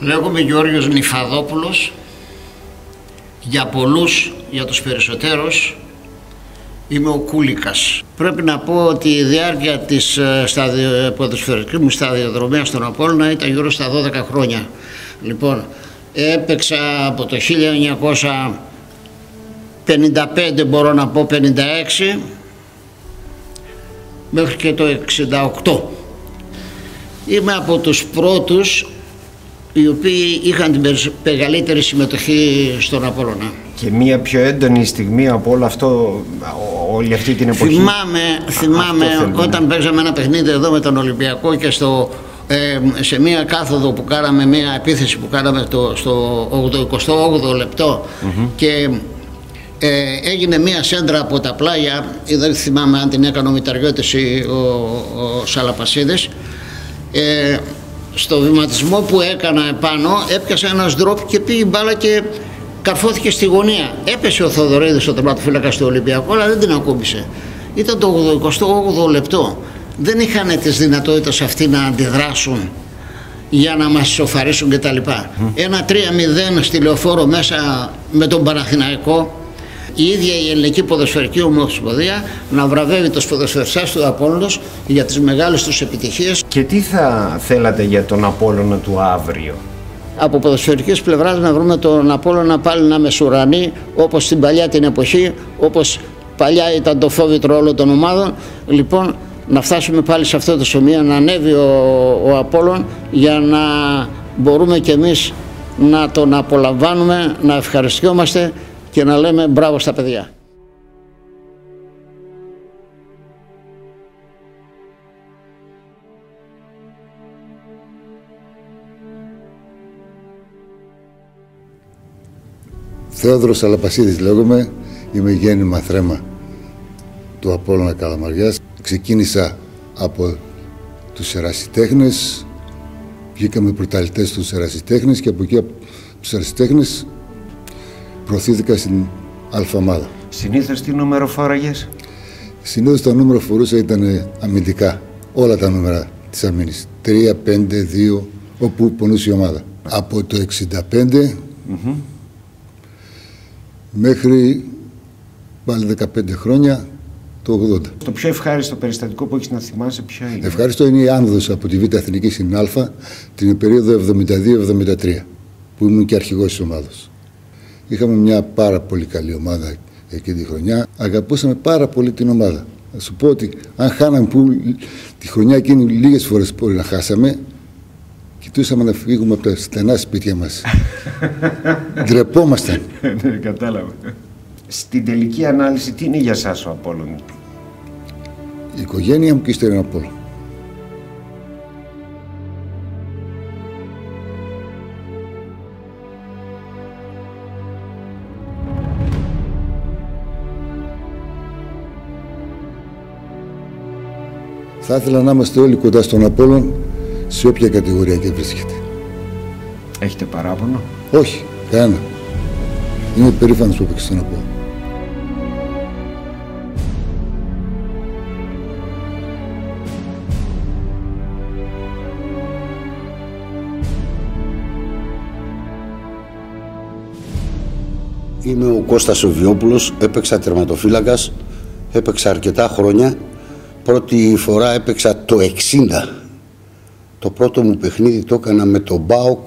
Λέγομαι Γιώργος Νιφαδόπουλος. Για πολλούς, για τους περισσότερους, είμαι ο Κούλικας. Πρέπει να πω ότι η διάρκεια της ε, σταδιο, ποδοσφαιρικής μου σταδιοδρομίας στον Απόλλωνα ήταν γύρω στα 12 χρόνια. Λοιπόν, έπαιξα από το 1955 μπορώ να πω 56 μέχρι και το 68. Είμαι από τους πρώτους οι οποίοι είχαν την μεγαλύτερη συμμετοχή στον Απόλλωνα. Και μία πιο έντονη στιγμή από όλο αυτό, όλη αυτή την εποχή. Θυμάμαι, θυμάμαι όταν παίζαμε ένα παιχνίδι εδώ με τον Ολυμπιακό και στο, ε, σε μία κάθοδο που κάναμε, μία επίθεση που κάναμε το, στο 28ο λεπτό και ε, έγινε μία σέντρα από τα πλάγια, δεν θυμάμαι αν την έκανε ο Μηταριώτης ή ο, ο Σαλαπασίδης, ε, στο βηματισμό που έκανα επάνω έπιασε ένας ντρόπ και πήγε μπάλα και καρφώθηκε στη γωνία. Έπεσε ο Θοδωρίδης ο τερματοφύλακα του Ολυμπιακού αλλά δεν την ακούμπησε. Ήταν το 28ο λεπτό. Δεν είχαν τις δυνατότητες αυτοί να αντιδράσουν για να μας σοφαρίσουν κτλ. Mm. Ένα 3-0 στη λεωφόρο μέσα με τον Παναθηναϊκό η ίδια η ελληνική ποδοσφαιρική ομοσπονδία να βραβεύει τους ποδοσφαιριστές του Απόλλωνος για τις μεγάλες τους επιτυχίες. Και τι θα θέλατε για τον Απόλλωνα του αύριο; Από ποδοσφαιρικής πλευράς να βρούμε τον Απόλλωνα πάλι να μεσουρανεί όπως στην παλιά την εποχή, όπως παλιά ήταν το φόβητρο όλων των ομάδων. Λοιπόν, να φτάσουμε πάλι σε αυτό το σημείο, να ανέβει ο, ο Απόλλων για να μπορούμε κι εμείς να τον απολαμβάνουμε, να ευχαριστιόμαστε και να λέμε μπράβο στα παιδιά. Θεόδωρος Αλαπασίδης λέγομαι, είμαι γέννημα θρέμα του Απόλλωνα Καλαμαριάς. Ξεκίνησα από τους ερασιτέχνες, βγήκαμε πρωταλητές τους ερασιτέχνες και από εκεί από τους ερασιτέχνες προωθήθηκα στην Αλφαμάδα. Συνήθως τι νούμερο φόραγες, Συνήθως το νούμερο φορούσα ήταν αμυντικά. Όλα τα νούμερα της αμήνης. 3, 5, 2, όπου πονούσε η ομάδα. Από το 65 μέχρι πάλι 15 χρόνια το 80. Το πιο ευχάριστο περιστατικό που έχεις να θυμάσαι ποιο είναι; Ευχάριστο είναι η άνοδος από τη Β' Εθνική στην Α την περίοδο 72-73 που ήμουν και αρχηγός της ομάδας. Είχαμε μια πάρα πολύ καλή ομάδα εκείνη τη χρονιά. Αγαπούσαμε πάρα πολύ την ομάδα. Θα σου πω ότι αν χάναμε που τη χρονιά εκείνη λίγες φορές μπορεί να χάσαμε, κοιτούσαμε να φύγουμε από τα στενά σπίτια μας. Ντρεπόμασταν. ναι, κατάλαβα. Στην τελική ανάλυση, τι είναι για σας ο Απόλλων. Η οικογένεια μου και ύστερα είναι Απόλλων. Θα ήθελα να είμαστε όλοι κοντά στον Απόλλων σε όποια κατηγορία και βρίσκεται. Έχετε παράπονο; Όχι, κανένα. Είμαι περήφανος που έπαιξε στον Απόλλων. Είμαι ο Κώστας Οβιόπουλος, έπαιξα τερματοφύλακας, έπαιξα αρκετά χρόνια Πρώτη φορά έπαιξα το 60. Το πρώτο μου παιχνίδι το έκανα με τον ΠΑΟΚ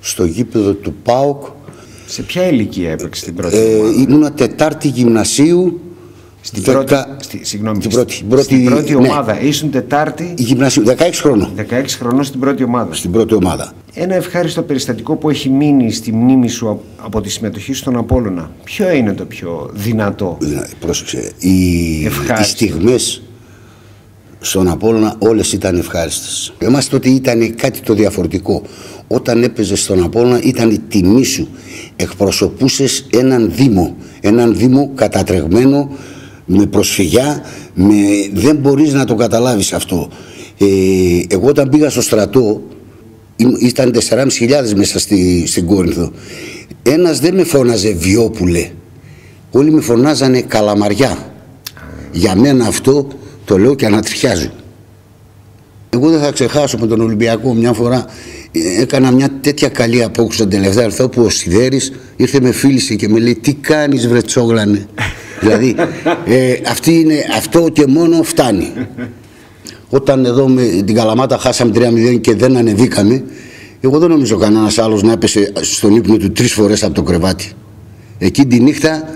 στο γήπεδο του ΠΑΟΚ. Σε ποια ηλικία έπαιξε την πρώτη ε, Ήμουνα τετάρτη γυμνασίου. Στην πρώτη, στη, συγγνώμη, στην πρώτη, στην πρώτη, στην πρώτη ναι. ομάδα. Ήσουν τετάρτη. Γυμνασίου, 16 χρόνων. 16 χρονών στην πρώτη ομάδα. Στην πρώτη ομάδα. Ένα ευχάριστο περιστατικό που έχει μείνει στη μνήμη σου από τη συμμετοχή στον Απόλλωνα. Ποιο είναι το πιο δυνατό; πρόσεξε. Οι, οι στιγμές στον Απόλλωνα όλες ήταν ευχάριστες. Εμάς τότε ήταν κάτι το διαφορετικό. Όταν έπαιζες στον Απόλλωνα ήταν η τιμή σου. Εκπροσωπούσες έναν Δήμο, έναν Δήμο κατατρεγμένο με προσφυγιά, με... δεν μπορείς να το καταλάβεις αυτό. Ε, εγώ όταν πήγα στο στρατό, ήταν 4.500 μέσα στη, στην Κόρινθο. Ένας δεν με φώναζε Βιόπουλε, όλοι με φωνάζανε Καλαμαριά. Για μένα αυτό το λέω και ανατριχιάζω. Εγώ δεν θα ξεχάσω με τον Ολυμπιακό μια φορά έκανα μια τέτοια καλή απόκριση τον τελευταίο ερθό που ο Σιδέρης ήρθε με φίλησε και με λέει τι κάνεις βρε τσόγλανε δηλαδή ε, αυτή είναι, αυτό και μόνο φτάνει όταν εδώ με την Καλαμάτα χάσαμε 3-0 και δεν ανεβήκαμε εγώ δεν νομίζω κανένας άλλος να έπεσε στον ύπνο του τρεις φορές από το κρεβάτι. Εκεί τη νύχτα,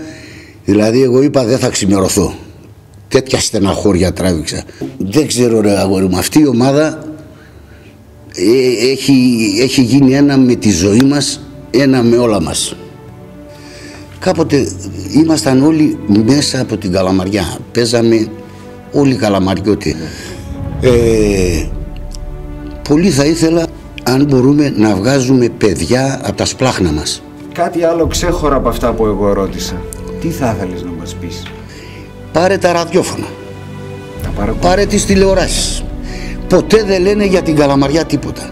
δηλαδή, εγώ είπα δεν θα ξημερωθώ. Τέτοια στεναχώρια τράβηξα. Δεν ξέρω, ρε αγόρι μου, αυτή η ομάδα ε, έχει, έχει γίνει ένα με τη ζωή μας, ένα με όλα μας. Κάποτε ήμασταν όλοι μέσα από την Καλαμαριά. Παίζαμε όλοι Καλαμαριώτοι. Ε, πολύ θα ήθελα αν μπορούμε να βγάζουμε παιδιά από τα σπλάχνα μας. Κάτι άλλο ξέχωρα από αυτά που εγώ ρώτησα. Τι θα ήθελες να μας πεις; Πάρε τα ραδιόφωνα. Τα Πάρε τις τηλεοράσεις. Ποτέ δεν λένε για την Καλαμαριά τίποτα.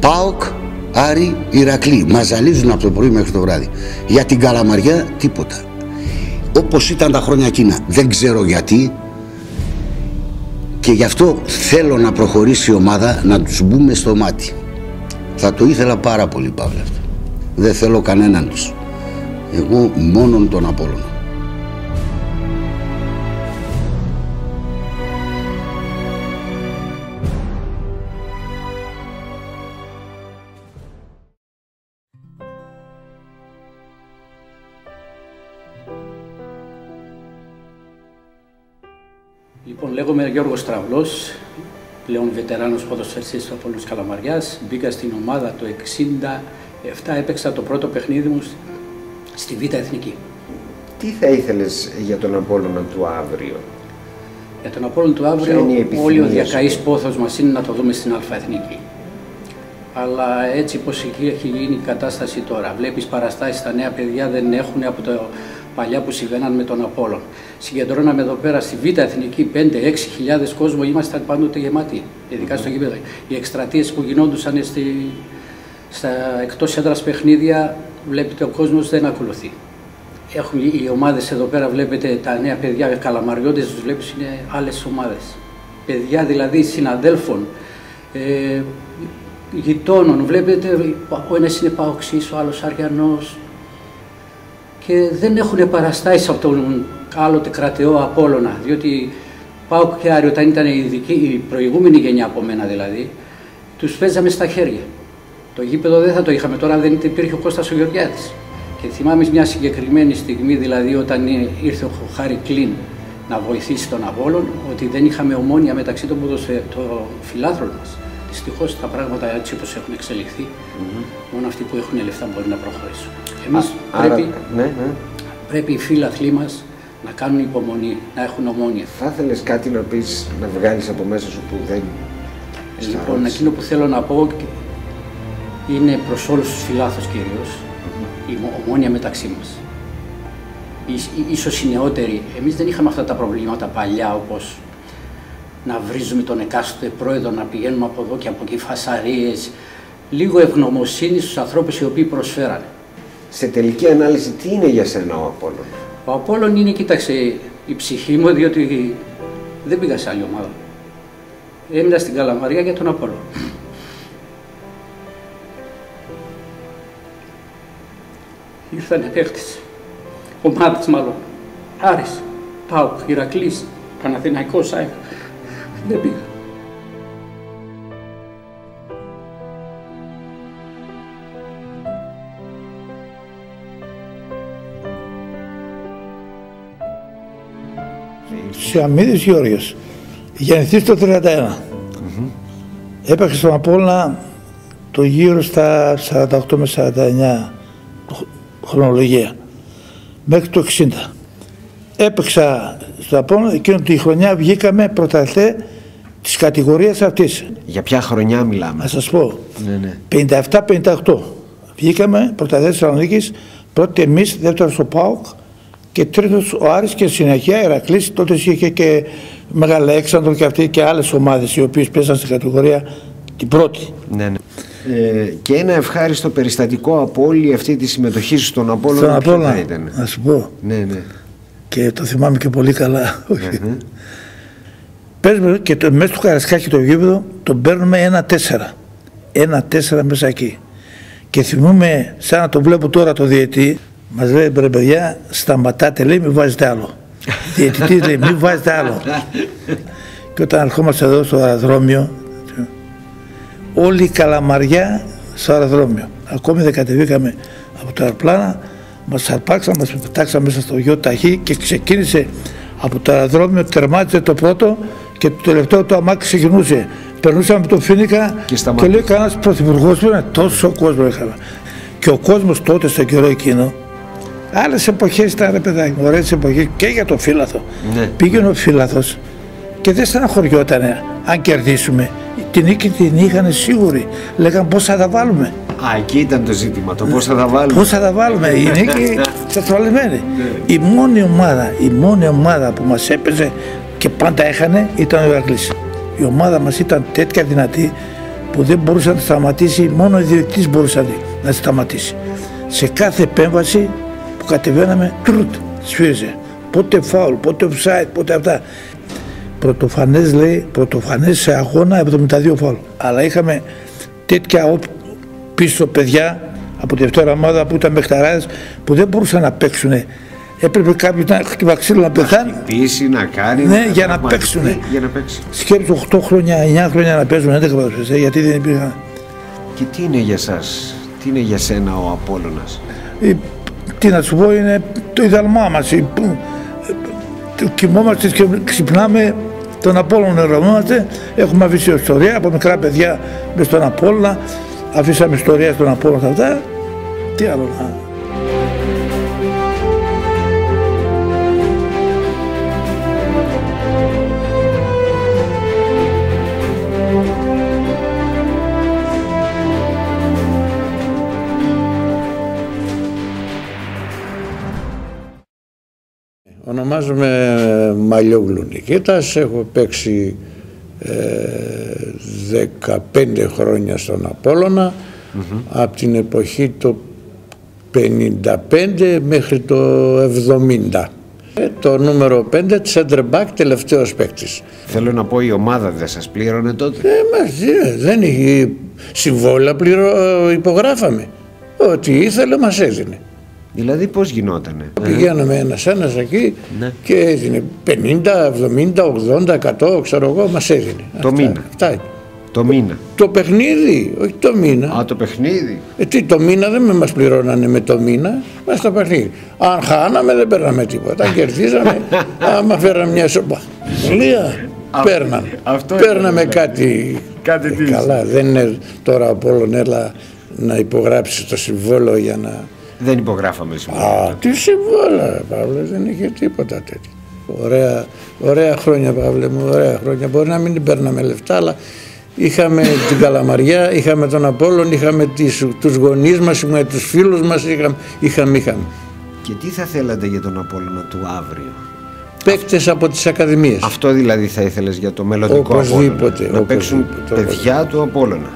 ΠΑΟΚ, Άρη, Ηρακλή. Μα ζαλίζουν από το πρωί μέχρι το βράδυ. Για την Καλαμαριά τίποτα. Όπως ήταν τα χρόνια εκείνα. Δεν ξέρω γιατί. Και γι' αυτό θέλω να προχωρήσει η ομάδα να τους μπούμε στο μάτι. Θα το ήθελα πάρα πολύ Παύλα αυτό. Δεν θέλω κανέναν τους. Εγώ μόνον τον Απόλλωνα. Λοιπόν, λέγομαι Γιώργος Στραβλός, πλέον βετεράνος ποδοσφαιριστής του Απόλλωνος Καλαμαριάς. Μπήκα στην ομάδα το 67, έπαιξα το πρώτο παιχνίδι μου στη Β' Εθνική. Τι θα ήθελες για τον Απόλλωνα του αύριο; Για τον Απόλλωνα του αύριο όλοι ο διακαής πόθος μας είναι να το δούμε στην Α' Εθνική. Αλλά έτσι πως έχει γίνει η κατάσταση τώρα. Βλέπεις παραστάσεις τα νέα παιδιά δεν έχουν από το παλιά που συμβαίναν με τον Απόλλων. Συγκεντρώναμε εδώ πέρα στη Β' Εθνική 5-6 χιλιάδες κόσμο, ήμασταν πάντοτε γεμάτοι, ειδικά στο γήπεδο. Οι εκστρατείες που γινόντουσαν στη, στα εκτός έδρας παιχνίδια, βλέπετε ο κόσμος δεν ακολουθεί. Έχουν οι ομάδες εδώ πέρα, βλέπετε τα νέα παιδιά, καλαμαριώτες, τους βλέπεις είναι άλλες ομάδες. Παιδιά δηλαδή συναδέλφων, ε, γειτόνων, βλέπετε ο ένας είναι Παοξής, ο άλλος Αριανός, και δεν έχουν παραστάσεις από τον άλλοτε κρατεό Απόλλωνα, διότι πάω και Άρη όταν ήταν η, δική, η προηγούμενη γενιά από μένα δηλαδή, τους παίζαμε στα χέρια. Το γήπεδο δεν θα το είχαμε τώρα, δεν υπήρχε ο Κώστας ο Γεωργιάδης. Και θυμάμαι μια συγκεκριμένη στιγμή, δηλαδή όταν ήρθε ο Χάρη Κλίν να βοηθήσει τον Απόλλων, ότι δεν είχαμε ομόνια μεταξύ των, των φιλάθρων μας. Δυστυχώς τα πράγματα έτσι όπως έχουν εξελιχθεί, μόνο αυτοί που έχουν λεφτά μπορεί να προχωρήσουν. Εμείς πρέπει, ναι, ναι. πρέπει οι φίλαθλοί μας να κάνουν υπομονή, να έχουν ομόνια. Θα ήθελες κάτι να πεις, να βγάλεις από μέσα σου που δεν. Λοιπόν, εκείνο που θέλω να πω είναι προς όλους τους φιλάθλους κυρίως η ομόνια μεταξύ μας. Ίσως οι νεότεροι, εμείς δεν είχαμε αυτά τα προβλήματα παλιά όπως να βρίζουμε τον εκάστοτε πρόεδρο, να πηγαίνουμε από εδώ και από εκεί φασαρίες. Λίγο ευγνωμοσύνη στους ανθρώπους οι οποίοι προσφέρανε. Σε τελική ανάλυση, τι είναι για σένα ο Απόλλων; Ο Απόλλων είναι, κοίταξε, η ψυχή μου, διότι δεν πήγα σε άλλη ομάδα. Έμεινα στην Καλαμαρία για τον Απόλλων. Ήρθανε παίχτες, ομάδες μάλλον, Άρης, Πάουκ, Ηρακλής, Παναθηναϊκός, ΑΕΚ, δεν πήγα. Σε Αμίδης Γιώργος, γεννηθείς το 31. Mm-hmm. Έπαιξες στον Απόλλωνα το γύρο στα 48 με 49 χρονολογία, μέχρι το 60. Έπαιξα στο Απόλλωνα, εκείνο τη χρονιά βγήκαμε πρωταθλητές της κατηγορίας αυτής. Για ποια χρονιά μιλάμε; Να σας πω. Ναι, ναι. 57-58. Βγήκαμε πρωταθλητέ της Θεσσαλονίκης, πρώτοι εμείς, δεύτερος ο ΠΑΟΚ και τρίτος ο Άρης και συνεχεία Ερακλής. Τότε είχε και Μεγάλα Έξανδρο και αυτοί και άλλες ομάδες οι οποίες πέσαν στην κατηγορία την πρώτη. Ναι, ναι. Ε, και ένα ευχάριστο περιστατικό από όλη αυτή τη συμμετοχή στον Απόλλωνα. Στον Απόλλωνα, να σου πω. Ναι, ναι και το θυμάμαι και πολύ καλά. Παίζουμε και το, μέσα του Καρασκάκη το γήπεδο τον παίρνουμε ένα τέσσερα. ένα-τέσσερα μέσα εκεί. Και θυμούμαι, σαν να το βλέπω τώρα το διετή, μας λέει ρε παιδιά, σταματάτε λέει, μην βάζετε άλλο. Διαιτητής λέει, μην βάζετε άλλο. και όταν ερχόμαστε εδώ στο αεροδρόμιο, όλη η καλαμαριά στο αεροδρόμιο. Ακόμη δεν κατεβήκαμε από το αεροπλάνα, μας αρπάξαν, μας πετάξαν μέσα στο γιο ταχύ και ξεκίνησε από το αεροδρόμιο, τερμάτισε το πρώτο και το τελευταίο το αμάξι ξεκινούσε. Περνούσαμε από το Φίνικα και, και λέει κανένας πρωθυπουργός που είναι τόσο κόσμο είχαμε. Και ο κόσμος τότε στο καιρό εκείνο, άλλες εποχές ήταν ρε παιδάκι, ωραίες εποχές και για το φύλαθο. Ναι. Πήγαινε ο φύλαθος και δεν στεναχωριόταν αν κερδίσουμε. Την νίκη την είχαν σίγουροι. Λέγαν πώς θα τα βάλουμε; Α, εκεί ήταν το ζήτημα, το πώς θα τα βάλουμε. Πώς θα τα βάλουμε, η νίκη τετραλεμένη. η μόνη ομάδα, η μόνη ομάδα που μας έπαιζε και πάντα έχανε ήταν ο Ηρακλής. Η ομάδα μας ήταν τέτοια δυνατή που δεν μπορούσε να σταματήσει, μόνο ο διεκτή μπορούσε να σταματήσει. Σε κάθε επέμβαση που κατεβαίναμε, τρουτ, σφύριζε. Πότε φάουλ, πότε offside, πότε αυτά. Πρωτοφανές λέει, πρωτοφανές σε αγώνα 72 φάουλ. Αλλά είχαμε τέτοια πίσω παιδιά από τη δεύτερη ομάδα που ήταν μεχταράδες που δεν μπορούσαν να παίξουν. Έπρεπε κάποιος να χτυπά ξύλο να πεθάνει. Να χτυπήσει, να κάνει. Ναι, για να, παίξουν. Για να παίξει. Σκέψου 8 χρόνια, 9 χρόνια να παίζουν 11 ποδοσφαιριστές, γιατί δεν υπήρχαν. Και τι είναι για σας, τι είναι για σένα ο Απόλλωνας; Ε, τι να σου πω, είναι το ιδαλμά μας. Ε, κοιμόμαστε και ξυπνάμε τον Απόλλωνα ερωτώμαστε, έχουμε αφήσει ιστορία από μικρά παιδιά με στον Απόλλωνα, αφήσαμε ιστορία στον Απόλλωνα αυτά, τι άλλο να... Ονομάζομαι Μαλιόγλου Νικήτας, έχω παίξει ε, 15 χρόνια στον Απόλλωνα, από την εποχή το 55 μέχρι το 70. Ε, το νούμερο 5, center back, τελευταίος παίκτης. Θέλω να πω η ομάδα δεν σας πλήρωνε τότε; Ε, μαζί, ε, δεν είχε συμβόλαια, πληρω... υπογράφαμε. Ό,τι ήθελε μας έδινε. Δηλαδή πώς γινότανε. Πηγαίναμε ένας ένας εκεί ναι. και έδινε 50, 70, 80, 100 ξέρω εγώ μας έδινε. Το αυτά, μήνα. Αυτά. Το μήνα. Το παιχνίδι, όχι το μήνα. Α, το παιχνίδι. Ε, τι, το μήνα δεν με μας πληρώνανε με το μήνα, μας το παιχνίδι. Αν χάναμε δεν παίρναμε τίποτα. Αν κερδίζαμε, άμα φέραμε μια σοπα. Λία, παίρναμε. Αυτό παίρναμε κάτι. Κάτι ε, καλά, δεν είναι τώρα από όλον έλα να υπογράψει το συμβόλαιο για να δεν υπογράφαμε συμβόλαια. Α, τι συμβόλαια, Παύλε, δεν είχε τίποτα τέτοιο. Ωραία, ωραία χρόνια, Παύλε μου, ωραία χρόνια. Μπορεί να μην παίρναμε λεφτά, αλλά είχαμε την Καλαμαριά, είχαμε τον Απόλλων, είχαμε τις, τους γονείς μας, τους φίλους μας, είχαμε, είχαμε, είχαμε. Και τι θα θέλατε για τον Απόλλωνα του αύριο; Παίκτες από τις Ακαδημίες. Αυτό δηλαδή θα ήθελες για το μελλοντικό Οπωσδήποτε. Να παίξουν παιδιά του Απόλλωνα.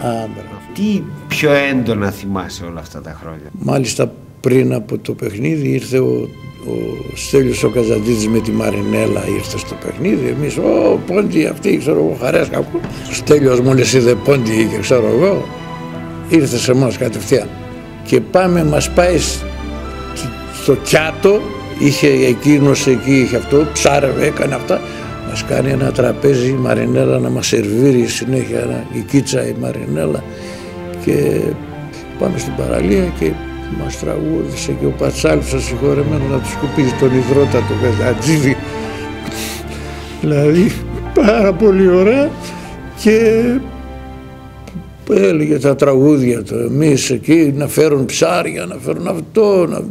τι πιο έντονα θυμάσαι όλα αυτά τα χρόνια; Μάλιστα πριν από το παιχνίδι ήρθε ο, ο Στέλιος ο Καζαντίδης με τη Μαρινέλα ήρθε στο παιχνίδι. Εμείς ο Πόντι αυτή ξέρω εγώ χαρές κάπου ο Στέλιος μόλις είδε Πόντι και ξέρω εγώ ήρθε σε εμάς κατευθείαν. Και πάμε μας πάει στο Κιάτο είχε εκείνος εκεί είχε αυτό ψάρευε έκανε αυτά. Μας κάνει ένα τραπέζι η Μαρινέλα να μας σερβίρει συνέχεια η κίτσα η Μαρινέλα. Και πάμε στην παραλία και μας τραγούδισε και ο Πατσάλης ο συγχωρεμένο να του σκουπίζει τον υδρότα του Καζατζίδη δηλαδή πάρα πολύ ωραία και έλεγε τα τραγούδια του εμείς εκεί να φέρουν ψάρια, να φέρουν αυτό να...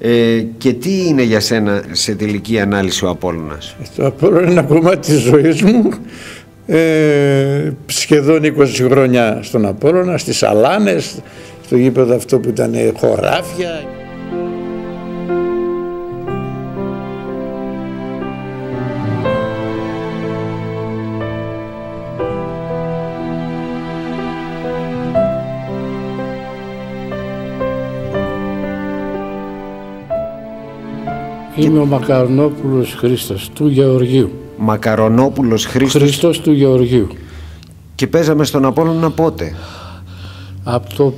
Ε, και τι είναι για σένα σε τελική ανάλυση ο Απόλλωνας; Το Απόλλωνα είναι ένα κομμάτι της ζωής μου. Ε, σχεδόν 20 χρόνια στον Απόλλωνα, στις Αλάνες, στο γήπεδο αυτό που ήταν χωράφια. Είμαι ο Μακαρονόπουλος Χρήστος του Γεωργίου. Μακαρονόπουλος Χρήστος. Χρήστος του Γεωργίου. Και παίζαμε στον Απόλλωνα πότε; Από το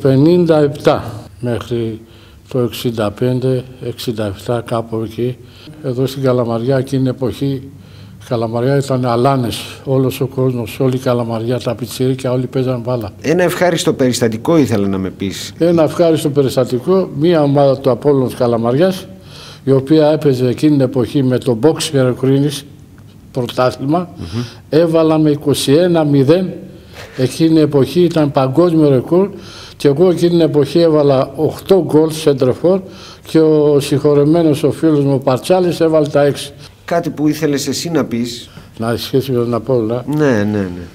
57 μέχρι το 65-67 κάπου εκεί. Εδώ στην Καλαμαριά εκείνη την εποχή η Καλαμαριά ήταν αλάνες, όλος ο κόσμος, όλη η Καλαμαριά, τα πιτσιρίκια, όλοι παίζαν μπάλα. Ένα ευχάριστο περιστατικό ήθελα να με πεις. Ένα ευχάριστο περιστατικό, μία ομάδα του Απόλλωνος Καλαμαριάς, η οποία έπαιζε εκείνη την εποχή με το Box Χεροκρίνης, πρωτάθλημα, mm-hmm. έβαλαμε 21-0, εκείνη την εποχή ήταν παγκόσμιο ρεκόρ και εγώ εκείνη την εποχή έβαλα 8 γκολ σε τρεφόρ και ο συγχωρεμένος ο φίλος μου ο Παρτσάλης έβαλε τα 6. Κάτι που ήθελες εσύ να πεις. Να σχέση με τον Απόλλωνα. Ναι, ναι, ναι.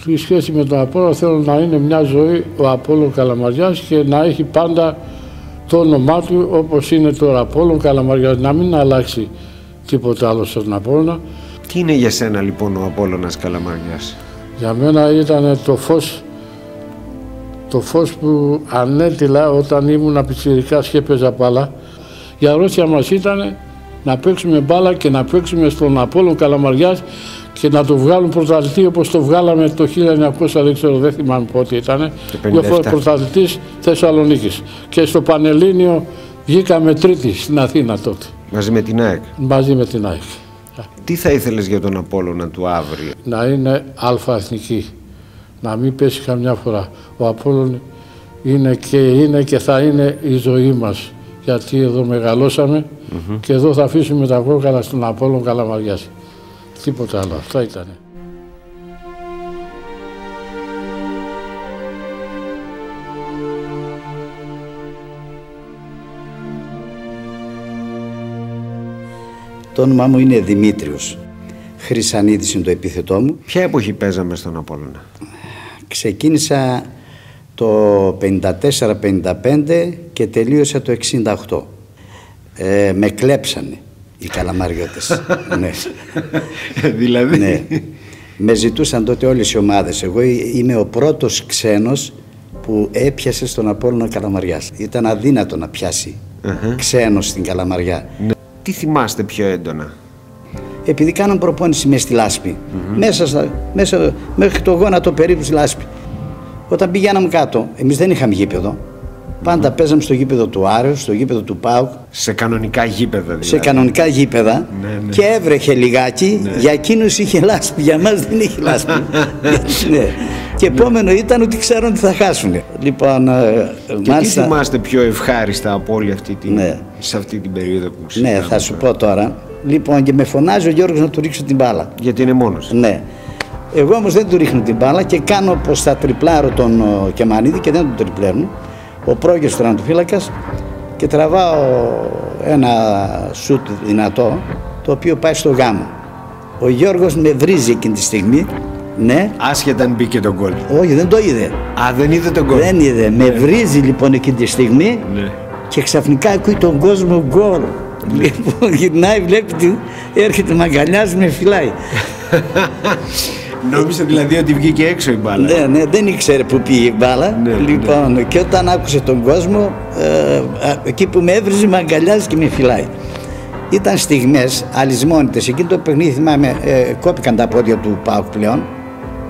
Στη σχέση με τον Απόλλωνα θέλω να είναι μια ζωή ο Απόλλων Καλαμαριάς και να έχει πάντα το όνομά του όπως είναι τώρα Απόλλων Καλαμαριάς. Να μην αλλάξει τίποτα άλλο στον Απόλλωνα. Τι είναι για σένα λοιπόν ο Απόλλωνας Καλαμαριάς; Για μένα ήταν το φως το φως που ανέτειλα όταν ήμουν πιτσιρικάς και έπαιζα μπάλα. Η αρρώστια μας ήταν να παίξουμε μπάλα και να παίξουμε στον Απόλλων Καλαμαριάς και να το βγάλουν πρωταθλητή όπως το βγάλαμε το 1900, δεν ξέρω, δεν θυμάμαι πότε ήταν. Δύο φορές πρωταθλητής Θεσσαλονίκης. Και στο Πανελλήνιο βγήκαμε τρίτη στην Αθήνα τότε. Μαζί με την ΑΕΚ. Μαζί με την ΑΕΚ. Τι θα ήθελες για τον Απόλλωνα του αύριο; Να είναι αλφα-εθνική να μην πέσει καμιά φορά. Ο Απόλλων είναι και είναι και θα είναι η ζωή μας. Γιατί εδώ μεγαλώσαμε και εδώ θα αφήσουμε τα κόκαλα στον Απόλλων Καλαμαριάς. Τίποτα άλλο. Αυτό ήταν. Το όνομά μου είναι Δημήτριος. Χρυσανίδης είναι το επίθετό μου. Ποια εποχή παίζαμε στον Απόλλωνα; Ξεκίνησα το 54-55 και τελείωσα το 68. Ε, με κλέψανε οι καλαμαριώτες. ναι. δηλαδή; Ναι. Με ζητούσαν τότε όλες οι ομάδες. Εγώ είμαι ο πρώτος ξένος που έπιασε στον Απόλλωνα Καλαμαριάς. Ήταν αδύνατο να πιάσει uh ξένος στην Καλαμαριά. Ναι. Τι θυμάστε πιο έντονα; Επειδή κάναν προπόνηση μέσα στη λάσπη. μέσα, στα, μέσα μέχρι το γόνατο περίπου στη λάσπη. Όταν πηγαίναμε κάτω, εμείς δεν είχαμε γήπεδο. Πάντα παίζαμε στο γήπεδο του Άρεου, στο γήπεδο του Πάουκ. Σε κανονικά γήπεδα δηλαδή. Σε κανονικά γήπεδα. Ναι, ναι. Και έβρεχε λιγάκι. Ναι. Για εκείνους είχε λάσπη, για μα δεν είχε λάσπη. ναι. Και επόμενο ήταν ότι ξέρουν ότι θα χάσουν. Λοιπόν, ε, και μάλιστα... τι θυμάστε πιο ευχάριστα από όλη αυτή την, ναι. σε αυτή την περίοδο που Ναι, θα σου πω τώρα. Λοιπόν, και με φωνάζει ο Γιώργος να του ρίξω την μπάλα. Γιατί είναι μόνος. Ναι. Εγώ όμως δεν του ρίχνω την μπάλα και κάνω πως θα τριπλάρω τον Κεμανίδη και δεν τον τριπλέρνω. Ο πρόγειος τερματοφύλακας και τραβάω ένα σουτ δυνατό το οποίο πάει στο γάμο. Ο Γιώργος με βρίζει εκείνη τη στιγμή ναι. Άσχετα αν μπήκε τον γκολ. Όχι, δεν το είδε. Α, δεν είδε τον γκολ. Δεν είδε. Με ναι. βρίζει λοιπόν εκείνη τη στιγμή ναι. και ξαφνικά ακούει τον κόσμο γκολ. Λοιπόν, γυρνάει, βλέπει τι έρχεται, με αγκαλιάζει, με φυλάει. Νόμιζε δηλαδή ότι βγήκε έξω η μπάλα. Ναι, ναι, δεν ήξερε που πήγε η μπάλα. Ναι, λοιπόν, ναι. και όταν άκουσε τον κόσμο, ε, εκεί που με έβριζε, με αγκαλιάζει και με φυλάει. Ήταν στιγμές αλυσμόνητες. Εκείνο το παιχνίδι θυμάμαι, ε, κόπηκαν τα πόδια του Πάουκ πλέον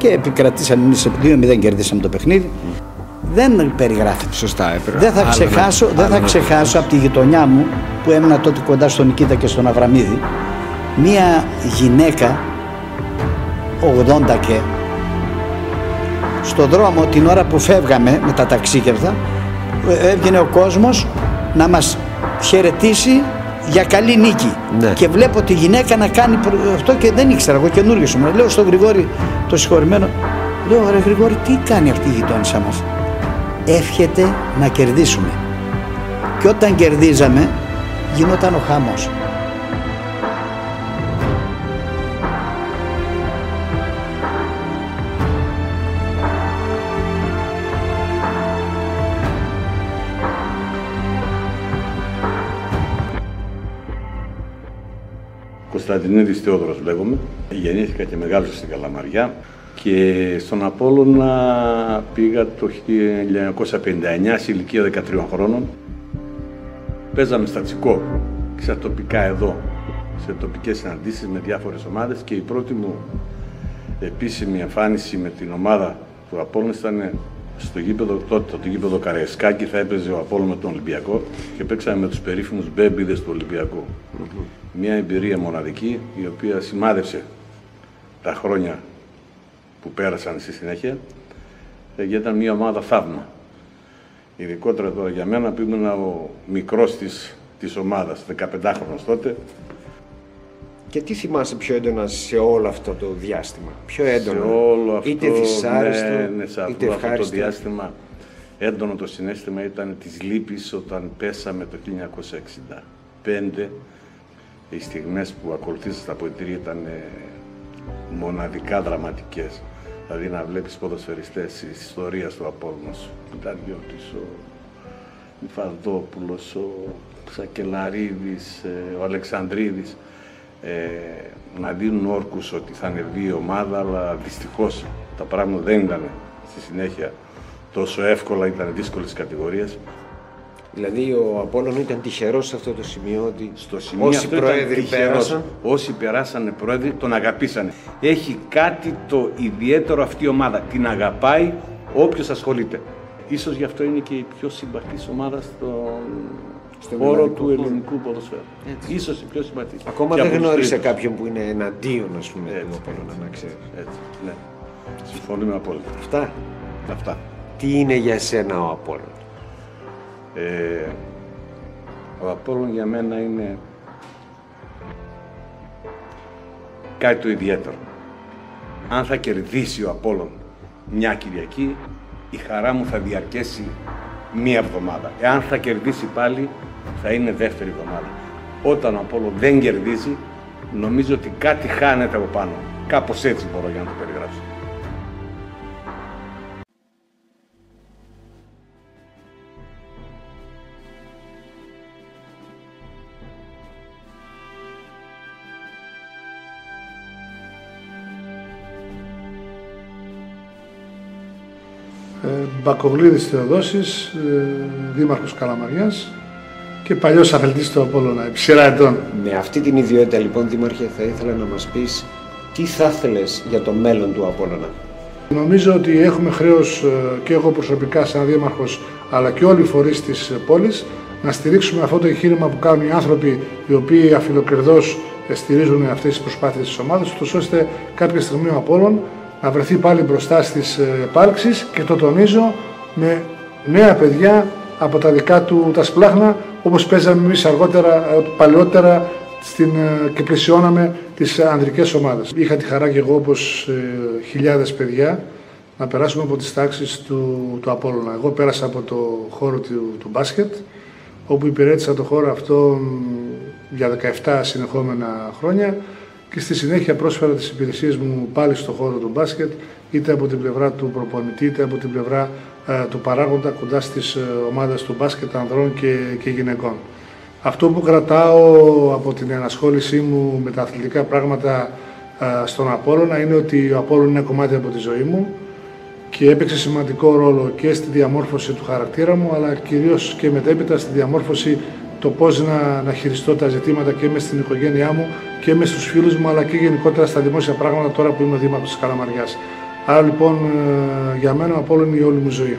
και επικρατήσαμε εμείς σε 2-0 κερδίσαμε το παιχνίδι δεν περιγράφεται. Σωστά, έπρεπε. Δεν θα ξεχάσω, δεν θα ξεχάσω από τη γειτονιά μου που έμεινα τότε κοντά στον Νικήτα και στον Αβραμίδη μία γυναίκα 80 και στον δρόμο την ώρα που φεύγαμε με τα ταξίκευδα έβγαινε ο κόσμος να μας χαιρετήσει για καλή νίκη. Ναι. Και βλέπω τη γυναίκα να κάνει αυτό και δεν ήξερα. Εγώ καινούργιο μου. Λέω στον Γρηγόρη το συγχωρημένο, λέω ρε Γρηγόρη, τι κάνει αυτή η γειτόνισσα μας; Εύχεται να κερδίσουμε. Και όταν κερδίζαμε γινόταν ο χαμός. Κωνσταντινίδης Θεόδωρος λέγομαι. Γεννήθηκα και μεγάλωσα στην Καλαμαριά. Και στον Απόλλωνα πήγα το 1959 σε ηλικία 13 χρόνων. Παίζαμε στα Τσικό, τοπικά εδώ, σε τοπικές συναντήσεις με διάφορες ομάδες και η πρώτη μου επίσημη εμφάνιση με την ομάδα του Απόλλωνα ήταν στο γήπεδο τότε, το γήπεδο Καραϊσκάκη θα έπαιζε ο Απόλλων με τον Ολυμπιακό και παίξαμε με τους περίφημους μπέμπιδες του Ολυμπιακού. Μια εμπειρία μοναδική η οποία σημάδεψε τα χρόνια που πέρασαν στη συνέχεια γιατί ήταν μια ομάδα θαύμα. Ειδικότερα τώρα για μένα που ήμουν ο μικρός της, της ομάδας, 15χρονος τότε, και τι θυμάσαι πιο έντονα σε όλο αυτό το διάστημα, πιο έντονα, σε όλο αυτό, είτε δυσάρεστο, ναι, ναι, σε είτε αυτό, αυτό το διάστημα έντονο το συνέστημα ήταν της λύπης όταν πέσαμε το 1965. Οι στιγμές που ακολουθήσαν στα ποητήρια ήταν ε, μοναδικά δραματικές. Δηλαδή να βλέπεις ποδοσφαιριστές της ιστορίας του Απόλλωνος, ο Ταριώτης, ο Νιφαδόπουλος, ο Σακελαρίδης, ε, ο Αλεξανδρίδης ε, να δίνουν όρκους ότι θα ανεβεί η ομάδα, αλλά δυστυχώς τα πράγματα δεν ήταν στη συνέχεια τόσο εύκολα, ήταν δύσκολες κατηγορίες. Δηλαδή ο Απόλλων ήταν τυχερός σε αυτό το σημείο ότι Στο σημείο όσοι αυτό πρόεδροι ήταν τυχερός. πέρασαν. Όσοι περάσανε πρόεδροι τον αγαπήσανε. Έχει κάτι το ιδιαίτερο αυτή η ομάδα. Την αγαπάει όποιος ασχολείται. Ίσως γι' αυτό είναι και η πιο συμπαθής ομάδα στον Στον χώρο ελληνικό του χώρο. ελληνικού ποδοσφαίρου. Ίσως η πιο συμπαθής. Ακόμα Και δεν από τους γνώρισε τρίτους. κάποιον που είναι εναντίον ας πούμε, του Έτσι, Απόλλωνα, να ξέρει. Έτσι, ναι. Συμφωνούμε απόλυτα. Αυτά. Αυτά. Τι είναι για σένα ο Απόλλων; Ε, ο Απόλλων για μένα είναι κάτι το ιδιαίτερο. Αν θα κερδίσει ο Απόλλων μια Κυριακή, η χαρά μου θα διαρκέσει μία εβδομάδα. Εάν θα κερδίσει πάλι, θα είναι δεύτερη εβδομάδα. Όταν ο Απόλλων δεν κερδίζει, νομίζω ότι κάτι χάνεται από πάνω. Κάπως έτσι μπορώ για να το περιγράψω. Ε, Μπακογλίδης Θεοδόσης, ε, δήμαρχος Καλαμαριάς και παλιός αθλητής του Απόλλωνα, επί σειρά ετών. Με αυτή την ιδιότητα λοιπόν Δήμαρχε θα ήθελα να μας πεις τι θα ήθελες για το μέλλον του Απόλλωνα. Νομίζω ότι έχουμε χρέος ε, και εγώ προσωπικά σαν δήμαρχος αλλά και όλοι οι φορείς της ε, πόλης να στηρίξουμε αυτό το εγχείρημα που κάνουν οι άνθρωποι οι οποίοι αφιλοκερδώς ε, στηρίζουν αυτές τις προσπάθειες της ομάδας τους ώστε κάποια στιγμή ο Απόλλων να βρεθεί πάλι μπροστά στις ε, επάρξεις και το τονίζω με νέα παιδιά από τα δικά του τα σπλάχνα όπως παίζαμε εμείς αργότερα, ε, παλαιότερα στην, ε, και πλησιώναμε τις ανδρικές ομάδες. Είχα τη χαρά και εγώ όπως ε, χιλιάδες παιδιά να περάσουμε από τις τάξεις του, του Απόλλωνα. Εγώ πέρασα από το χώρο του, του μπάσκετ όπου υπηρέτησα το χώρο αυτό μ, για 17 συνεχόμενα χρόνια και στη συνέχεια πρόσφερα τις υπηρεσίες μου πάλι στο χώρο του μπάσκετ είτε από την πλευρά του προπονητή είτε από την πλευρά ε, του παράγοντα κοντά στις ε, ομάδες του μπάσκετ ανδρών και, και γυναικών. Αυτό που κρατάω από την ενασχόλησή μου με τα αθλητικά πράγματα ε, στον Απόλλωνα είναι ότι ο Απόλλων είναι κομμάτι από τη ζωή μου και έπαιξε σημαντικό ρόλο και στη διαμόρφωση του χαρακτήρα μου αλλά κυρίως και μετέπειτα στη διαμόρφωση το πώς να, να χειριστώ τα ζητήματα και μες στην οικογένειά μου και μες στους φίλους μου αλλά και γενικότερα στα δημόσια πράγματα τώρα που είμαι ο Δήμαρχος της Καλαμαριάς. Άρα λοιπόν ε, για μένα ο Απόλλων είναι η όλη μου ζωή.